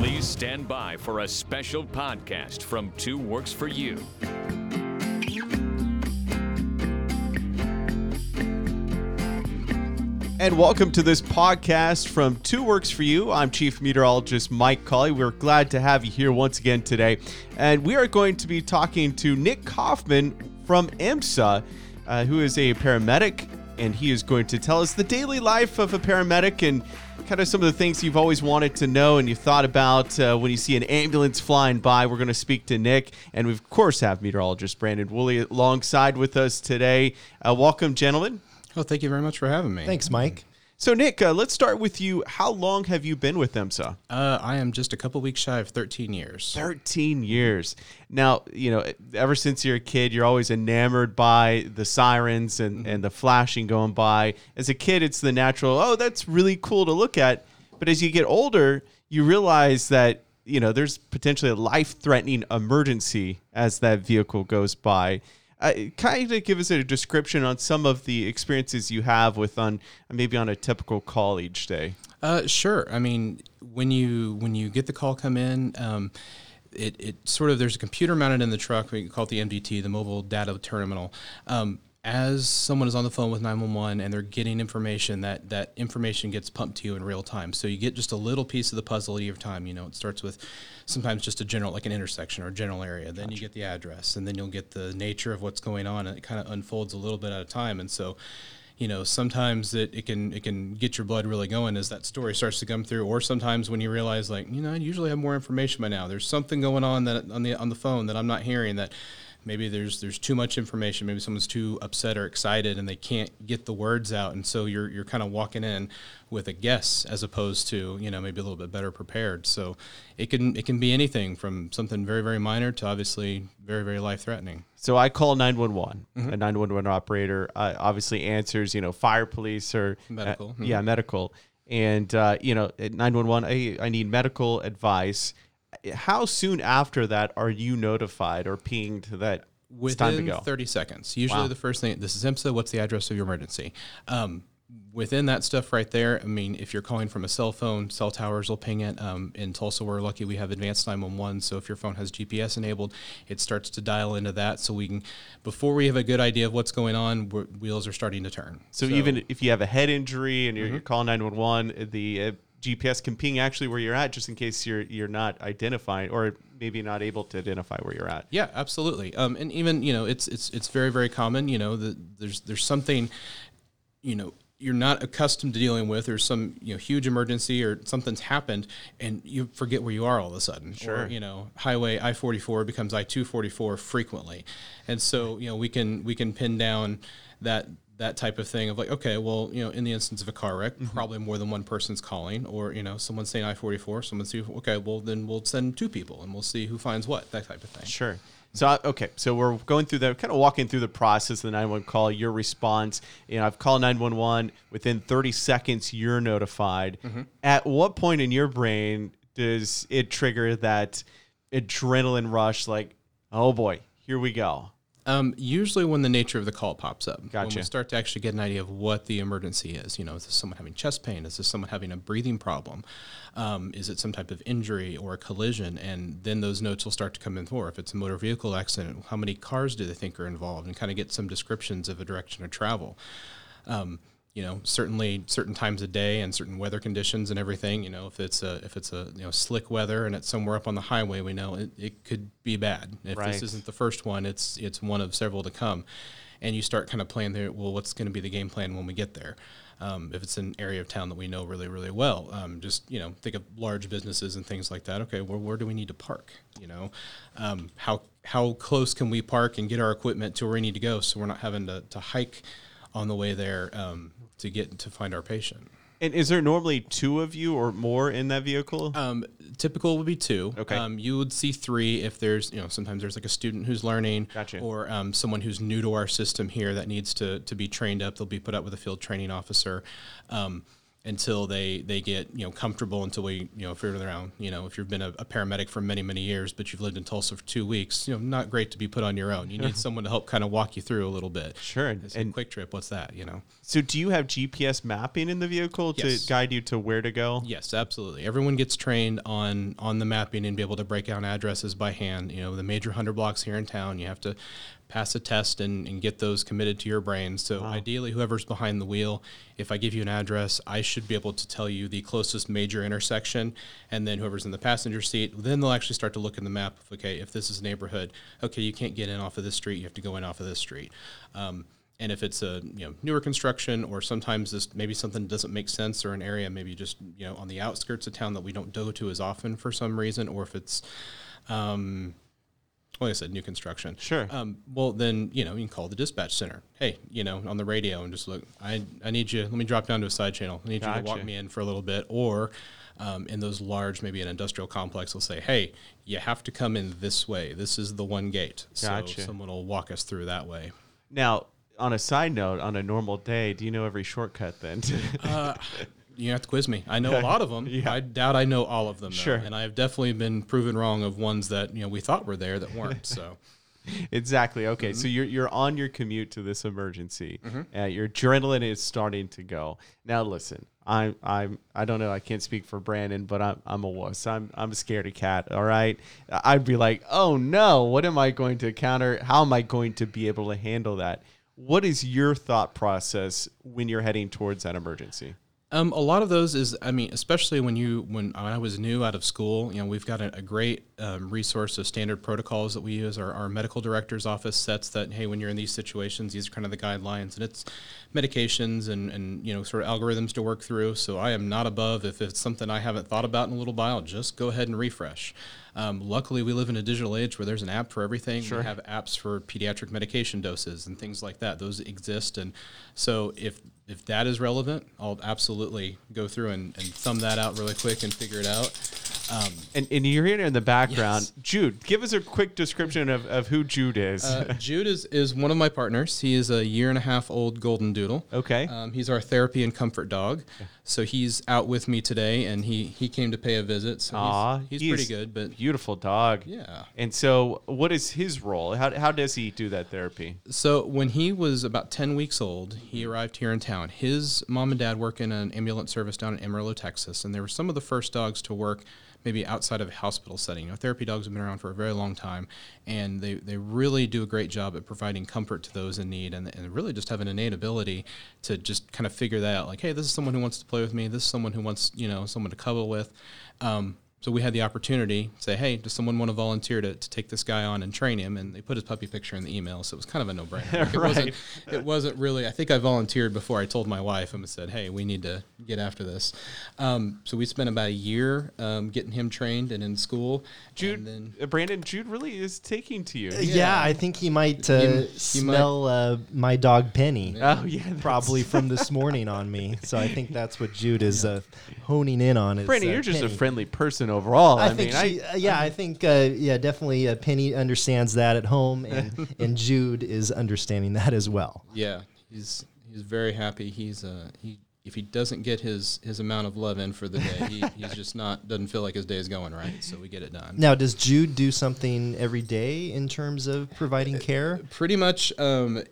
Please stand by for a special podcast from Two Works for You. And welcome to this podcast from Two Works for You. I'm Chief Meteorologist Mike Collier. We're glad to have you here once again today. And we are going to be talking to Nick Kaufman from EMSA, uh, who is a paramedic. And he is going to tell us the daily life of a paramedic and kind of some of the things you've always wanted to know and you thought about uh, when you see an ambulance flying by. We're going to speak to Nick. And we, of course, have meteorologist Brandon Woolley alongside with us today. Uh, welcome, gentlemen. Oh, thank you very much for having me. Thanks, Mike. So, Nick, uh, let's start with you. How long have you been with EMSA? Uh, I am just a couple weeks shy of 13 years. 13 years. Now, you know, ever since you're a kid, you're always enamored by the sirens and, and the flashing going by. As a kid, it's the natural, oh, that's really cool to look at. But as you get older, you realize that, you know, there's potentially a life threatening emergency as that vehicle goes by. Uh, kind of give us a description on some of the experiences you have with on maybe on a typical call each day. Uh, sure. I mean, when you when you get the call come in, um, it, it sort of there's a computer mounted in the truck. We call it the MDT, the mobile data terminal. Um, as someone is on the phone with 911 and they're getting information, that that information gets pumped to you in real time. So you get just a little piece of the puzzle at your time. You know, it starts with sometimes just a general, like an intersection or a general area. Then gotcha. you get the address, and then you'll get the nature of what's going on, and it kind of unfolds a little bit at a time. And so, you know, sometimes it, it can it can get your blood really going as that story starts to come through, or sometimes when you realize, like, you know, I usually have more information by now. There's something going on that on the on the phone that I'm not hearing that maybe there's there's too much information. Maybe someone's too upset or excited and they can't get the words out. And so you're you're kind of walking in with a guess as opposed to you know maybe a little bit better prepared. So it can it can be anything from something very very minor to obviously very very life threatening so i call 911 mm-hmm. a 911 operator. Uh, obviously answers you know fire police or medical uh, mm-hmm. yeah medical. And uh, you know at 911 I, I need medical advice how soon after that are you notified or pinged that within 30 seconds. Usually wow. the first thing this is EMSA what's the address of your emergency? Um, within that stuff right there i mean if you're calling from a cell phone cell towers will ping it. Um, in tulsa we're lucky we have advanced 911 so if your phone has gps enabled it starts to dial into that. So we can before we have a good idea of what's going on wheels are starting to turn. So, so, even if you have a head injury and you're, mm-hmm. you're calling 911 the uh, GPS can ping actually where you're at, just in case you're you're not identifying or maybe not able to identify where you're at. Yeah, absolutely. Um, and even you know, it's it's it's very very common. You know, that there's there's something, you know, you're not accustomed to dealing with, or some you know huge emergency, or something's happened, and you forget where you are all of a sudden. Sure. Or, you know, Highway I-44 becomes I-244 frequently, and so you know we can we can pin down that that type of thing of like, okay, well, you know, in the instance of a car wreck, mm-hmm. probably more than one person's calling, or you know, someone's saying I forty four, someone's saying, okay, well, then we'll send two people and we'll see who finds what, that type of thing. Sure. So okay, so we're going through the kind of walking through the process of the 911 call, your response. You know, I've called 911 within 30 seconds you're notified. Mm-hmm. At what point in your brain does it trigger that adrenaline rush like, "Oh boy, here we go." Um, usually when the nature of the call pops up. Gotcha. When we start to actually get an idea of what the emergency is. You know, is this someone having chest pain? Is this someone having a breathing problem? Um, is it some type of injury or a collision? And then those notes will start to come in for. If it's a motor vehicle accident, how many cars do they think are involved? And kind of get some descriptions of a direction of travel. Um, you know certainly certain times of day and certain weather conditions and everything you know if it's a if it's a you know slick weather and it's somewhere up on the highway we know it, it could be bad. If right. this isn't the first one it's it's one of several to come. And you start kind of playing there well what's going to be the game plan when we get there? Um, if it's an area of town that we know really really well um, just you know think of large businesses and things like that okay well where do we need to park you know? Um, how how close can we park and get our equipment to where we need to go so we're not having to, to hike on the way there um, to get to find our patient. And is there normally two of you or more in that vehicle? Um, typical would be two. Okay. Um, you would see three if there's, you know, sometimes there's like a student who's learning, gotcha. or um, someone who's new to our system here that needs to to be trained up. They'll be put up with a field training officer. Um, until they they get you know comfortable until we you know figure around you know if you've been a, a, paramedic for many many years but you've lived in Tulsa for two weeks you know not great to be put on your own. You need someone to help kind of walk you through a little bit. Sure and, and QuikTrip what's that? You know? So do you have GPS mapping in the vehicle yes. to guide you to where to go? Yes absolutely. Everyone gets trained on on the mapping and be able to break down addresses by hand. You know the major hundred blocks here in town you have to pass a test and, and get those committed to your brain. So wow. ideally, whoever's behind the wheel, if I give you an address, I should be able to tell you the closest major intersection, and then whoever's in the passenger seat, then they'll actually start to look in the map. Of, okay, if this is a neighborhood, okay, you can't get in off of this street, you have to go in off of this street. Um, and if it's a you know newer construction or sometimes this maybe something doesn't make sense or an area maybe just you know on the outskirts of town that we don't go to as often for some reason or if it's um, I said, new construction. Sure. Um, well, then you know you can call the dispatch center. Hey, you know, on the radio and just look. I I need you. Let me drop down to a side channel. I need gotcha. you to walk me in for a little bit. Or um, in those large, maybe an industrial complex, will say, hey, you have to come in this way. This is the one gate. Gotcha. So someone will walk us through that way. Now, on a side note, on a normal day, do you know every shortcut then? uh, you have to quiz me. I know a lot of them. yeah. I doubt I know all of them. Though. Sure. And I have definitely been proven wrong of ones that you know we thought were there that weren't. So. exactly. Okay. Mm-hmm. So you're you're on your commute to this emergency. Mm-hmm. Uh, your adrenaline is starting to go. Now listen. I'm I'm I don't know. I can't speak for Brandon, but I'm I'm a wuss. I'm I'm a scaredy cat. All right. I'd be like, oh no, what am I going to encounter? How am I going to be able to handle that? What is your thought process when you're heading towards that emergency? Um, a lot of those is, I mean, especially when you when I was new out of school, you know, we've got a, a great um, resource of standard protocols that we use. Our, our medical director's office sets that, hey, when you're in these situations, these are kind of the guidelines, and it's medications and and you know sort of algorithms to work through. So I am not above if it's something I haven't thought about in a little while, just go ahead and refresh. Um, luckily, we live in a digital age where there's an app for everything. Sure. We have apps for pediatric medication doses and things like that. Those exist, and so if if that is relevant, I'll absolutely go through and, and thumb that out really quick and figure it out. Um, and, and you're hearing in the background, yes. Jude. Give us a quick description of, of who Jude is. Uh, Jude is, is one of my partners. He is a year and a half old golden doodle. Okay. Um, he's our therapy and comfort dog. So he's out with me today, and he he came to pay a visit. So Aww, he's, he's, pretty good, but beautiful dog. Yeah. And so, what is his role? How how does he do that therapy? So when he was about ten weeks old, he arrived here in town. His mom and dad work in an ambulance service down in Amarillo, Texas, and they were some of the first dogs to work maybe outside of a hospital setting. You know, therapy dogs have been around for a very long time, and they, they really do a great job at providing comfort to those in need and, and really just have an innate ability to just kind of figure that out. Like, hey, this is someone who wants to play with me. This is someone who wants, you know, someone to cuddle with. Um, so we had the opportunity to say, hey, does someone want to volunteer to, to take this guy on and train him? And they put his puppy picture in the email, so it was kind of a no-brainer. Like it, right. wasn't, it wasn't really. I think I volunteered before I told my wife and said, hey, we need to get after this. Um, so we spent about a year um, getting him trained and in school. Jude, then, uh, Brandon, Jude really is taking to you. Yeah, yeah I think he might uh, he, he smell might. Uh, my dog Penny. Oh yeah, probably from this morning on me. So I think that's what Jude is uh, honing in on. Is, Brandon, uh, you're just Penny. a friendly person overall. I, I think mean, she, I, uh, yeah, I, I think uh, yeah, definitely uh, Penny understands that at home, and and Jude is understanding that as well. Yeah, he's he's very happy. He's uh he if he doesn't get his his amount of love in for the day, he, he's just not doesn't feel like his day is going right. So we get it done. Now, does Jude do something every day in terms of providing care? Pretty much, um,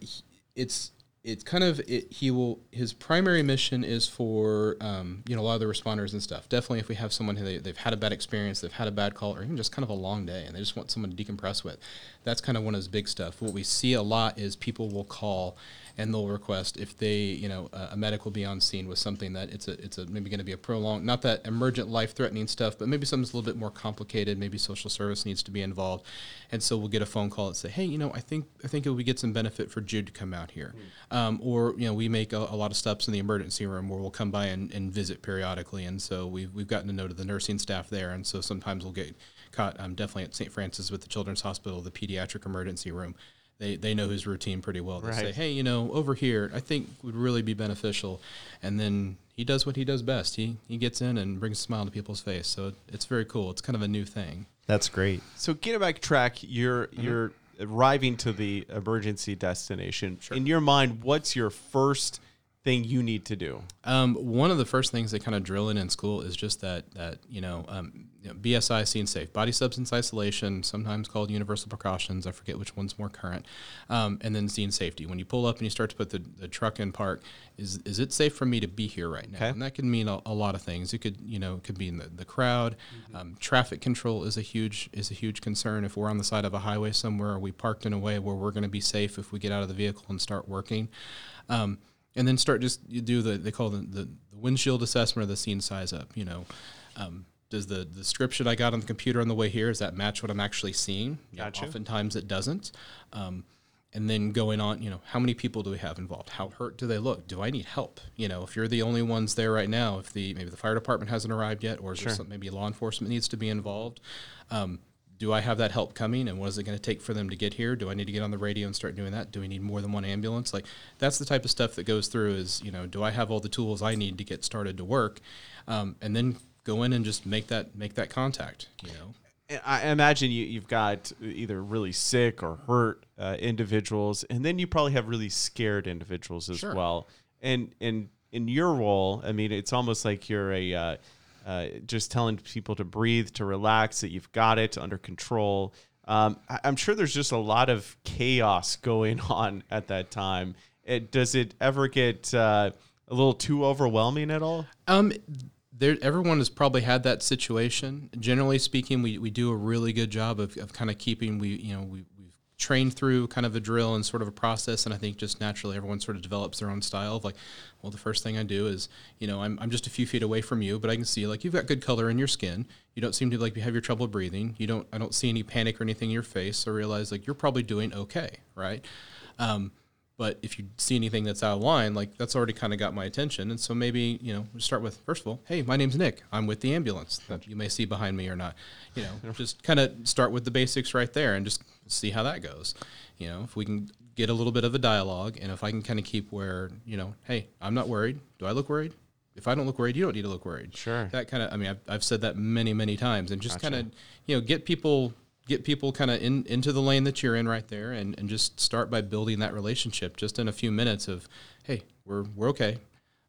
it's it's kind of it, he will his primary mission is for um, you know a lot of the responders and stuff. Definitely if we have someone who they, they've had a bad experience they've had a bad call or even just kind of a long day and they just want someone to decompress with that's kind of one of his big stuff. What we see a lot is people will call and they'll request if they, you know, a, a medic will be on scene with something that it's a, it's a maybe going to be a prolonged, not that emergent life-threatening stuff, but maybe something's a little bit more complicated. Maybe social service needs to be involved, and so we'll get a phone call and say, hey, you know, I think I think it would get some benefit for Jude to come out here, mm. um, or you know, we make a, a, lot of steps in the emergency room where we'll come by and, and visit periodically, and so we've we've gotten to know to the nursing staff there, and so sometimes we'll get caught um, definitely at St. Francis with the Children's Hospital, the pediatric emergency room they, they know his routine pretty well. They right. say, hey, you know, over here, I think would really be beneficial. And then he does what he does best. He he gets in and brings a smile to people's face. So it's very cool. It's kind of a new thing. That's great. So get back track. You're mm-hmm. you're arriving to the emergency destination. Sure. In your mind, what's your first thing you need to do? Um, one of the first things they kind of drill in in school is just that that you know, um, you know BSI scene safe body substance isolation, sometimes called universal precautions. I forget which one's more current, um, and then scene safety. When you pull up and you start to put the, the truck in park, is is it safe for me to be here right now? Okay. And that can mean a, a lot of things. It could you know it could be in the, the crowd. Um, traffic control is a huge is a huge concern. If we're on the side of a highway somewhere, are we parked in a way where we're going to be safe if we get out of the vehicle and start working? Um, and then start just you do the they call the, the, the windshield assessment or the scene size up. You know, um, does the the description I got on the computer on the way here does that match what I'm actually seeing? Yeah, Gotcha. Oftentimes it doesn't. Um, and then going on, you know, how many people do we have involved? How hurt do they look? Do I need help? You know, if you're the only ones there right now, if the maybe the fire department hasn't arrived yet, or is there some, maybe law enforcement needs to be involved. Um, do I have that help coming and what is it going to take for them to get here? Do I need to get on the radio and start doing that? Do we need more than one ambulance? Like that's the type of stuff that goes through is, you know, do I have all the tools I need to get started to work? Um, and then go in and just make that, make that contact, you know? And I imagine you, you've got either really sick or hurt uh, individuals, and then you probably have really scared individuals as Sure. well. And and in your role, I mean, it's almost like you're a uh, uh, just telling people to breathe, to relax, that you've got it under control. Um, I, I'm sure there's just a lot of chaos going on at that time. It, does it ever get uh, a little too overwhelming at all? Um, there, everyone has probably had that situation. Generally speaking, we, we do a really good job of, of kind of keeping we you know we trained through kind of a drill and sort of a process, and I think just naturally everyone sort of develops their own style of like, well, the first thing I do is you know I'm, I'm just a few feet away from you, but I can see like you've got good color in your skin. You don't seem to like you have your trouble breathing. You don't I don't see any panic or anything in your face. So I realize like you're probably doing okay, right? Um, but if you see anything that's out of line, like that's already kind of got my attention. And so maybe, you know, we start with first of all, hey, my name's Nick. I'm with the ambulance that you may see behind me or not. You know, just kind of start with the basics right there and just see how that goes. You know, if we can get a little bit of a dialogue and if I can kind of keep where, you know, hey, I'm not worried. Do I look worried? If I don't look worried, you don't need to look worried. Sure. That kind of, I mean, I've, I've said that many, many times and just kind of, you know, get people get people kind of in into the lane that you're in right there and, and just start by building that relationship just in a few minutes of hey we're we're okay.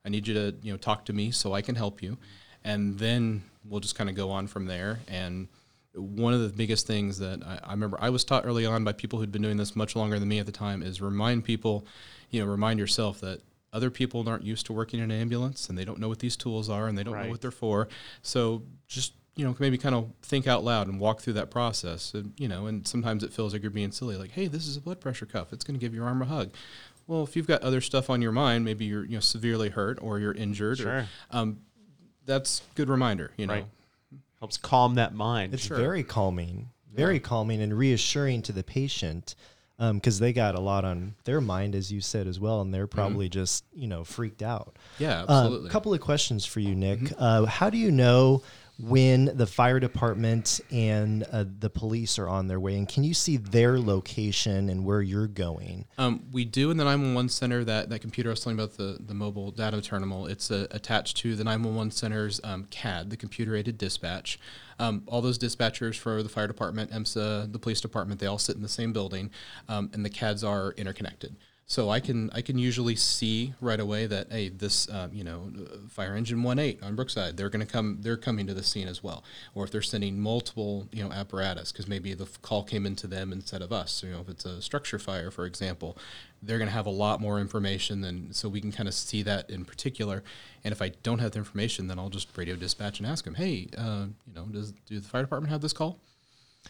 I need you to you know talk to me so i can help you. And then we'll just kind of go on from there. And one of the biggest things that I, I remember i was taught early on by people who'd been doing this much longer than me at the time is remind people you know remind yourself that other people aren't used to working in an ambulance and they don't know what these tools are and they don't Right. know what they're for. So just you know maybe kind of think out loud and walk through that process and you know and sometimes it feels like you're being silly like hey this is a blood pressure cuff it's going to give your arm a hug well if you've got other stuff on your mind maybe you're you know severely hurt or you're injured Sure. or, um, that's good reminder you know Right. Helps calm that mind. It's very calming, very calming and reassuring to the patient because they got a lot on their mind, as you said as well, and they're probably just you know freaked out. yeah absolutely. A absolutely couple of questions for you, Nick. Uh, how do you know when the fire department and uh, the police are on their way, and can you see their location and where you're going? Um, we do in the 911 center that, that computer I was telling about the, the mobile data terminal. It's uh, attached to the 911 center's um, CAD, the computer aided dispatch. Um, all those dispatchers for the fire department, EMSA, the police department, they all sit in the same building, um, and the CADs are interconnected. So I can I can usually see right away that hey this um, you know uh, fire engine one eight on Brookside they're going to come they're coming to the scene as well. Or if they're sending multiple you know apparatus because maybe the call came into them instead of us. You know if it's a structure fire for example they're going to have a lot more information than so we can kind of see that in particular. And if I don't have the information then I'll just radio dispatch and ask them hey uh, you know does do the fire department have this call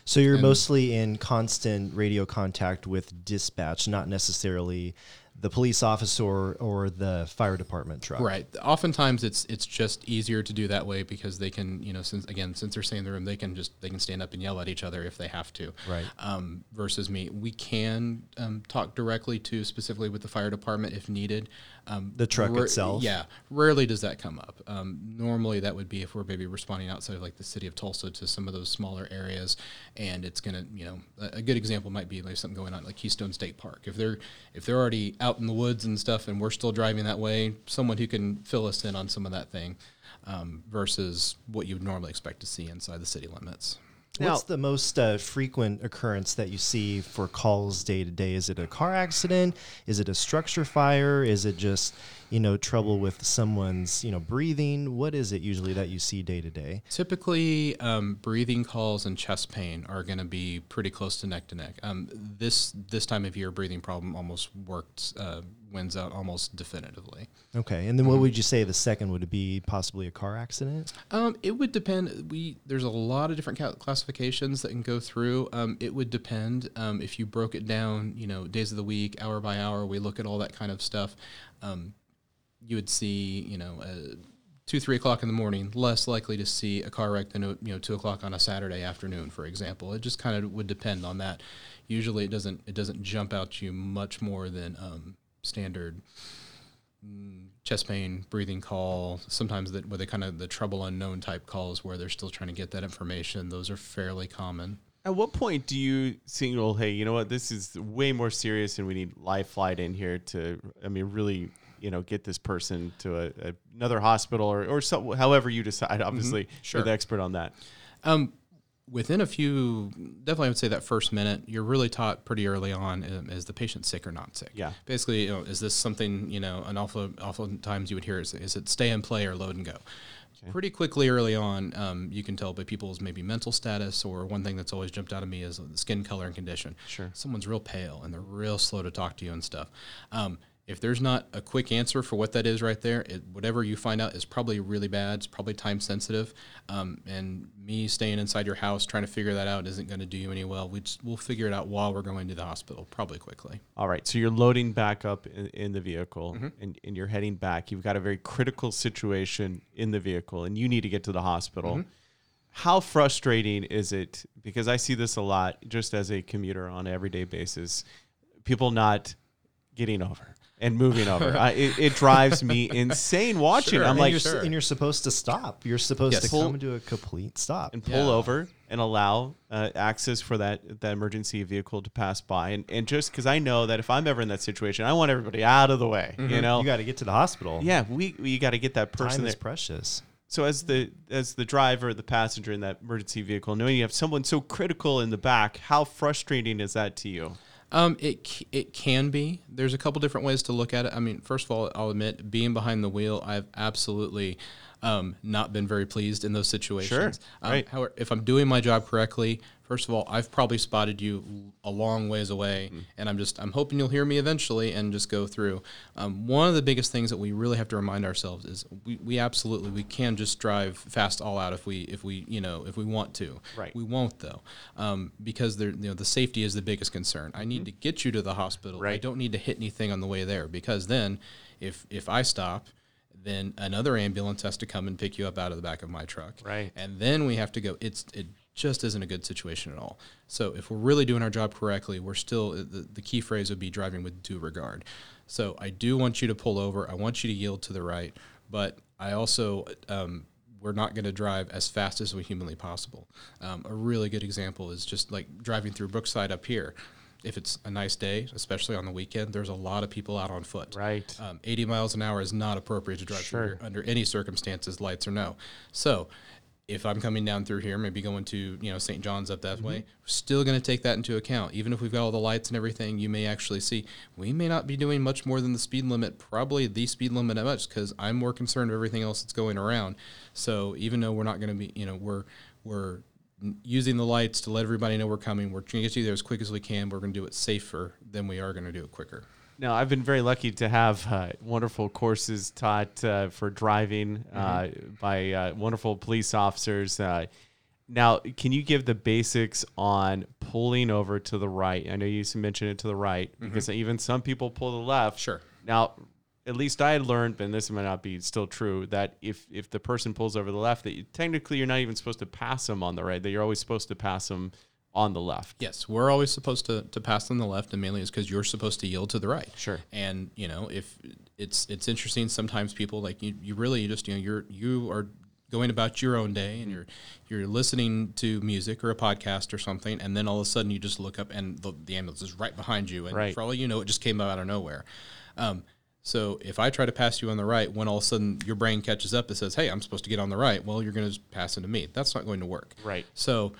So you're mostly in constant radio contact with dispatch, not necessarily the police officer or, or the fire department truck. Right. Oftentimes, it's it's just easier to do that way because they can, you know, since again, since they're staying in the room, they can just they can stand up and yell at each other if they have to. Right. Um, versus me, we can um, talk directly to specifically with the fire department if needed. Um, The truck itself? Yeah. Rarely does that come up. Um, normally, that would be if we're maybe responding outside of like the city of Tulsa to some of those smaller areas, and it's gonna, you know, a, a good example might be like something going on like Keystone State Park. If they're if they're already out in the woods and stuff, and we're still driving that way, someone who can fill us in on some of that thing, um, versus what you would normally expect to see inside the city limits. What's the most uh, frequent occurrence that you see for calls day to day? Is it a car accident? Is it a structure fire? Is it just, you know, trouble with someone's, you know, breathing? What is it usually that you see day to day? Typically, um, breathing calls and chest pain are going to be pretty close to neck to neck. Um, this this time of year, breathing problem almost worked uh, wins out almost definitively. Okay, and then what would you say the second would it be? Possibly a car accident? Um, it would depend. We there's a lot of different ca- classifications that can go through. Um, it would depend um, if you broke it down. You know, days of the week, hour by hour. We look at all that kind of stuff. Um, you would see, you know, uh, two three o'clock in the morning. Less likely to see a car wreck than uh, you know two o'clock on a Saturday afternoon, for example. It just kind of would depend on that. Usually, it doesn't it doesn't jump out to you much more than um, standard mm, chest pain, breathing call. Sometimes that where they kind of the trouble unknown type calls where they're still trying to get that information. Those are fairly common. At what point do you signal, hey, you know what, this is way more serious and we need live flight in here to, I mean, really, you know, get this person to a, a, another hospital or, or so, however you decide, obviously, Sure. you're the expert on that. Um, within a few, definitely, I would say that first minute, you're really taught pretty early on: um, is the patient sick or not sick? Yeah. Basically, you know, is this something you know? An awful, oftentimes you would hear is, is it stay and play or load and go. Pretty quickly early on, um, you can tell by people's maybe mental status, or one thing that's always jumped out at me is the skin color and condition. Sure. Someone's real pale and they're real slow to talk to you and stuff. Um, if there's not a quick answer for what that is right there, it, whatever you find out is probably really bad. It's probably time sensitive. Um, and me staying inside your house trying to figure that out isn't going to do you any well. We just, we'll figure it out while we're going to the hospital, probably quickly. All right. So you're loading back up in, in the vehicle and, and you're heading back. You've got a very critical situation in the vehicle and you need to get to the hospital. How frustrating is it? Because I see this a lot just as a commuter on an everyday basis. People not getting over and moving over. I, it, it drives me insane watching. Sure. I'm and, like, you're, s- sure. and you're supposed to stop. You're supposed Yes. to Pull- come to a complete stop. and pull Yeah. over and allow uh, access for that that emergency vehicle to pass by and, and just because i know that if i'm ever in that situation i want everybody out of the way you know you got to get to the hospital. yeah we, we got to get that person time is there precious. so as the as the driver the passenger in that emergency vehicle knowing you have someone so critical in the back how frustrating is that to you Um, it it can be. There's a couple different ways to look at it. I mean, first of all, I'll admit, being behind the wheel, I've absolutely um, not been very pleased in those situations. Um, right. However, if I'm doing my job correctly, first of all, I've probably spotted you a long ways away, and I'm just I'm hoping you'll hear me eventually and just go through. Um, one of the biggest things that we really have to remind ourselves is we, we absolutely we can just drive fast all out if we if we you know if we want to. Right. We won't though, um, because there, you know, the safety is the biggest concern. I need to get you to the hospital. Right. I don't need to hit anything on the way there because then, if if I stop, then another ambulance has to come and pick you up out of the back of my truck. Right. And then we have to go. It's it just isn't a good situation at all. So if we're really doing our job correctly, we're still the, the key phrase would be driving with due regard. So I do want you to pull over. I want you to yield to the right, but I also um, we're not going to drive as fast as we humanly possible. Um, a really good example is just like driving through Brookside up here. If it's a nice day, especially on the weekend, there's a lot of people out on foot. Right. Um, 80 miles an hour is not appropriate to drive Sure. through under any circumstances, lights or no. So, if I'm coming down through here, maybe going to you know St. John's up that Mm-hmm. way, still going to take that into account. Even if we've got all the lights and everything, you may actually see we may not be doing much more than the speed limit, probably the speed limit at much, because I'm more concerned with everything else that's going around. So even though we're not going to be, you know, we're we're using the lights to let everybody know we're coming. We're going to get you there as quick as we can. We're going to do it safer than we are going to do it quicker. Now, I've been very lucky to have uh, wonderful courses taught uh, for driving uh, by uh, wonderful police officers. Uh, now, can you give the basics on pulling over to the right? I know you mentioned it to the right because even some people pull to the left. Sure. Now, at least I had learned, and this might not be still true, that if if the person pulls over the left, that you, technically you're not even supposed to pass them on the right. That you're always supposed to pass them on the left. Yes, we're always supposed to, to pass on the left, and mainly is because you're supposed to yield to the right. Sure. And you know, if it's it's interesting, sometimes people like you, you really just you know you're you are going about your own day, and you're you're listening to music or a podcast or something, and then all of a sudden you just look up and the, the ambulance is right behind you, and Right. for all you know, it just came out of nowhere. Um, so if I try to pass you on the right, when all of a sudden your brain catches up and says, "Hey, I'm supposed to get on the right," well, you're going to pass into me. That's not going to work. Right. So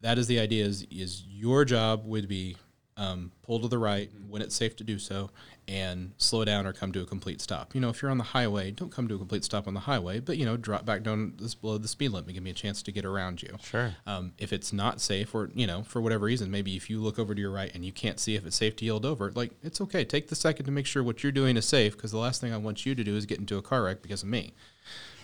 that is the idea is is your job would be um, pull to the right when it's safe to do so and slow down or come to a complete stop. You know, if you're on the highway, don't come to a complete stop on the highway, but you know, drop back down this below the speed limit, and give me a chance to get around you. Sure. Um, if it's not safe, or you know, for whatever reason, maybe if you look over to your right and you can't see if it's safe to yield over, like it's okay. Take the second to make sure what you're doing is safe, because the last thing I want you to do is get into a car wreck because of me.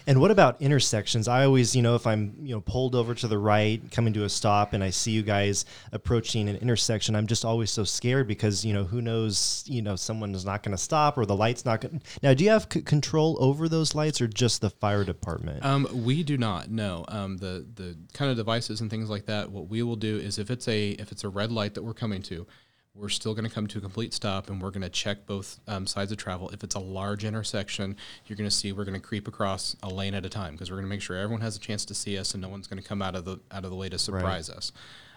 And what about intersections? I always, you know, if I'm, you know, pulled over to the right, coming to a stop, and I see you guys approaching an intersection, I'm just always so scared because, you know, who knows, you know, someone is not going to stop or the light's not going. Now, do you have c- control over those lights or just the fire department? Um, we do not. No. Um, the the kind of devices and things like that. What we will do is if it's a if it's a red light that we're coming to, we're still going to come to a complete stop and we're going to check both um, sides of travel. If it's a large intersection, you're going to see we're going to creep across a lane at a time because we're going to make sure everyone has a chance to see us and no one's going to come out of the out of the way to surprise us.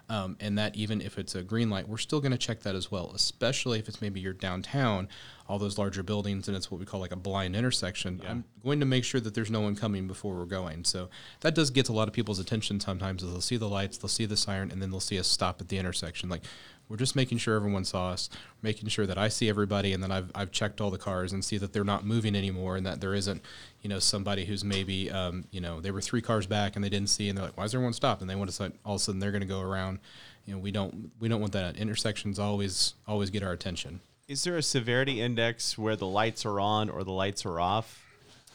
Um, and that even if it's a green light, we're still going to check that as well, especially if it's maybe you're downtown, all those larger buildings, and it's what we call like a blind intersection. I'm going to make sure that there's no one coming before we're going. So that does get a lot of people's attention sometimes. Is they'll see the lights, they'll see the siren, and then they'll see us stop at the intersection. Like we're just making sure everyone saw us, making sure that I see everybody, and then I've, I've checked all the cars and see that they're not moving anymore, and that there isn't, you know, somebody who's maybe, um, you know, they were three cars back and they didn't see, and they're like, why is everyone stopped? And they want to say, all of a sudden they're going to go around. You know, we don't we don't want that. Intersections always always get our attention. Is there a severity index where the lights are on or the lights are off?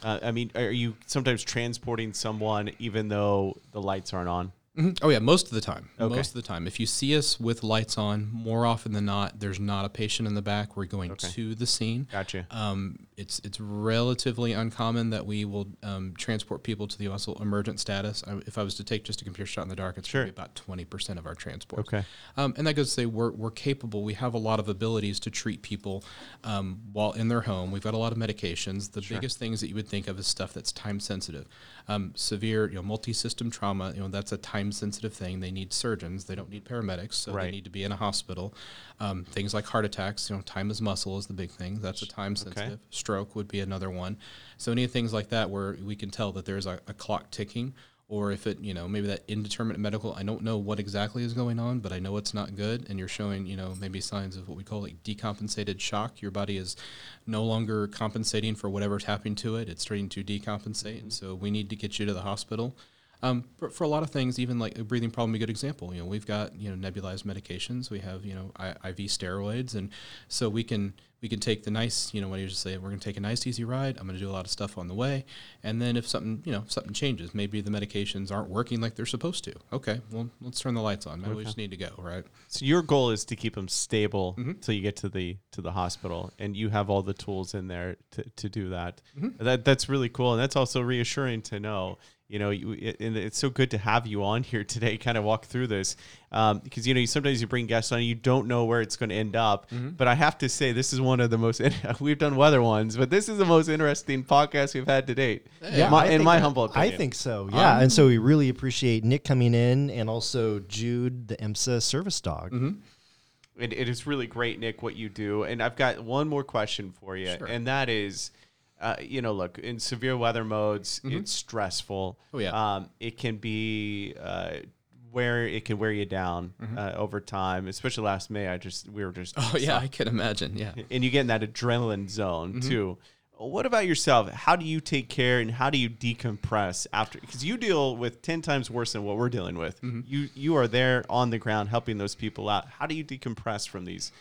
Uh, I mean, are you sometimes transporting someone even though the lights aren't on? Oh yeah, most of the time. Okay. Most of the time, if you see us with lights on, more often than not, there's not a patient in the back. We're going to the scene. Gotcha. Um, it's it's relatively uncommon that we will um, transport people to the also emergent status. I, if I was to take just a computer shot in the dark, it's Sure. about twenty percent of our transport. Okay. Um, and that goes to say we're, we're capable. We have a lot of abilities to treat people um, while in their home. We've got a lot of medications. The biggest things that you would think of is stuff that's time sensitive. Um, severe, you know, multi-system trauma. You know, that's a time-sensitive thing. They need surgeons. They don't need paramedics, so Right. they need to be in a hospital. Um, things like heart attacks. You know, time is muscle is the big thing. That's a time sensitive. Stroke would be another one. So any things like that where we can tell that there's a, a clock ticking or if it, you know, maybe that indeterminate medical, I don't know what exactly is going on, but I know it's not good. And you're showing, you know, maybe signs of what we call like decompensated shock. Your body is no longer compensating for whatever's happening to it. It's starting to decompensate. And so we need to get you to the hospital. Um, but for a lot of things, even like a breathing problem, a good example. You know, we've got you know nebulized medications. We have you know I, IV steroids, and so we can we can take the nice you know what you just say. We're going to take a nice easy ride. I'm going to do a lot of stuff on the way, and then if something you know something changes, maybe the medications aren't working like they're supposed to. Okay, well let's turn the lights on. Maybe we just need to go. Right. So your goal is to keep them stable Mm-hmm. till you get to the to the hospital, and you have all the tools in there to, to do that. Mm-hmm. That that's really cool, and that's also reassuring to know. You know, you, it, and it's so good to have you on here today, kind of walk through this, um, because you know you, sometimes you bring guests on, you don't know where it's going to end up. Mm-hmm. But I have to say, this is one of the most we've done weather ones, but this is the most interesting podcast we've had to date. my, in think- my humble opinion, I think so. Yeah, and so we really appreciate Nick coming in, and also Jude, the EMSA service dog. It, it is really great, Nick, what you do. And I've got one more question for you, and that is, uh, you know, look, in severe weather modes, it's stressful. Oh, yeah. um, it can be uh, where it can wear you down uh, over time. Especially last May, I just we were just Oh yeah, I can imagine. Yeah. and you get in that adrenaline zone too. What about yourself? How do you take care and how do you decompress after? Because you deal with ten times worse than what we're dealing with. You you are there on the ground helping those people out. How do you decompress from these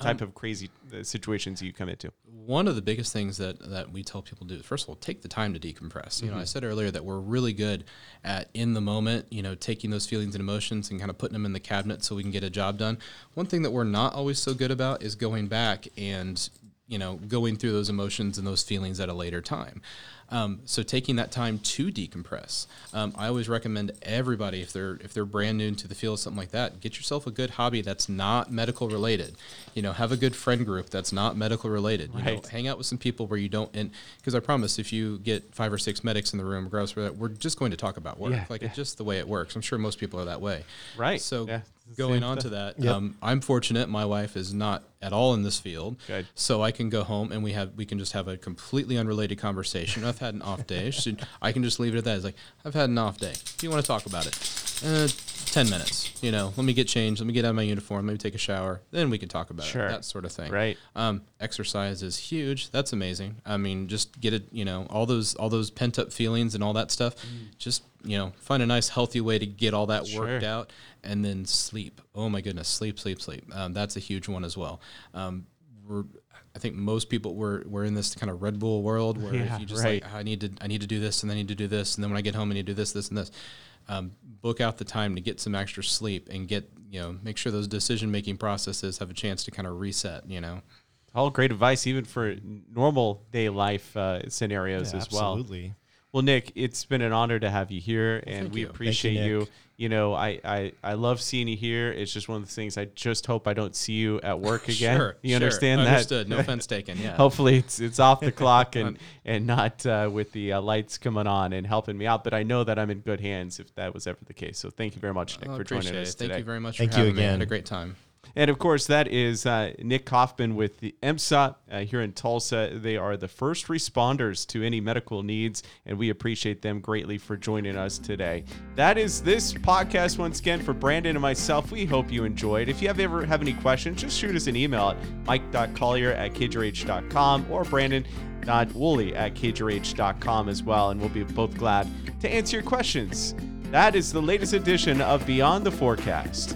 type of crazy uh, situations you come into? one of the biggest things that, that we tell people to do is first of all take the time to decompress. You know i said earlier that we're really good at in the moment you know taking those feelings and emotions and kind of putting them in the cabinet so we can get a job done. One thing that we're not always so good about is going back and you know going through those emotions and those feelings at a later time. Um, so taking that time to decompress um, i always recommend everybody if they're if they're brand new to the field something like that get yourself a good hobby that's not medical related. You know have a good friend group that's not medical related. You know, Right. hang out with some people where you don't and because i promise if you get five or six medics in the room regardless of that we're just going to talk about work. Yeah, like yeah. it's just the way it works. I'm sure most people are that way. Right, so yeah, going on to that um, i'm fortunate my wife is not at all in this field. Good. so i can go home and we have we can just have a completely unrelated conversation. I've had an off day. She- i can just leave it at that. It's like i've had an off day. Do you want to talk about it? Uh, ten minutes. You know, let me get changed, let me get out of my uniform, Let me take a shower, then we can talk about Sure. it. That sort of thing. Right. Um, exercise is huge. That's amazing. I mean, just get it. You know, all those all those pent up feelings and all that stuff. Just you know, find a nice healthy way to get all that worked out, and then sleep. Oh my goodness, sleep, sleep, sleep. Um, that's a huge one as well. Um, we're, I think most people we're we're in this kind of Red Bull world where Yeah, if you just right. like I need to I need to do this and then I need to do this and then when I get home I need to do this this and this. Um, book out the time to get some extra sleep and get you know make sure those decision making processes have a chance to kind of reset. You know. All great advice, even for normal day life uh, scenarios Yeah, as well. absolutely. Well, Nick, it's been an honor to have you here, and thank we you. appreciate you, you. You know, I, I I love seeing you here. It's just one of the things. I just hope I don't see you at work again. Sure. you sure. understand that? Understood. No offense taken. Yeah. Hopefully, it's it's off the clock and and not uh, with the uh, lights coming on and helping me out. But I know that I'm in good hands if that was ever the case. So thank you very much, Nick, I for joining us it. Thank you very much Thank for you having me. I had a great time. And of course, that is uh, Nick Kaufman with the EMSA uh, here in Tulsa. They are the first responders to any medical needs, and we appreciate them greatly for joining us today. That is this podcast once again for Brandon and myself. We hope you enjoyed. If you have ever have any questions, just shoot us an email at mike.collier at kjrh.com or brandon.woolley at kjrh.com as well, and we'll be both glad to answer your questions. That is the latest edition of Beyond the Forecast.